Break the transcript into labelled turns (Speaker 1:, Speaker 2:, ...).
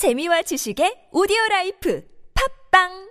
Speaker 1: 재미와 지식의 오디오 라이프. 팝빵